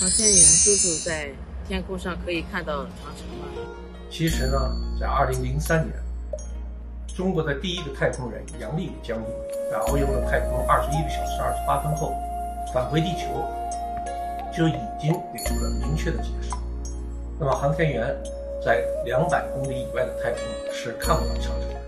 航天员叔叔在天空上可以看到长城吗？其实呢在二零零三年中国的第一个太空人杨利伟将军在遨游了太空二十一个小时二十八分后返回地球就已经给出了明确的解释。那么航天员在两百公里以外的太空是看不到长城的。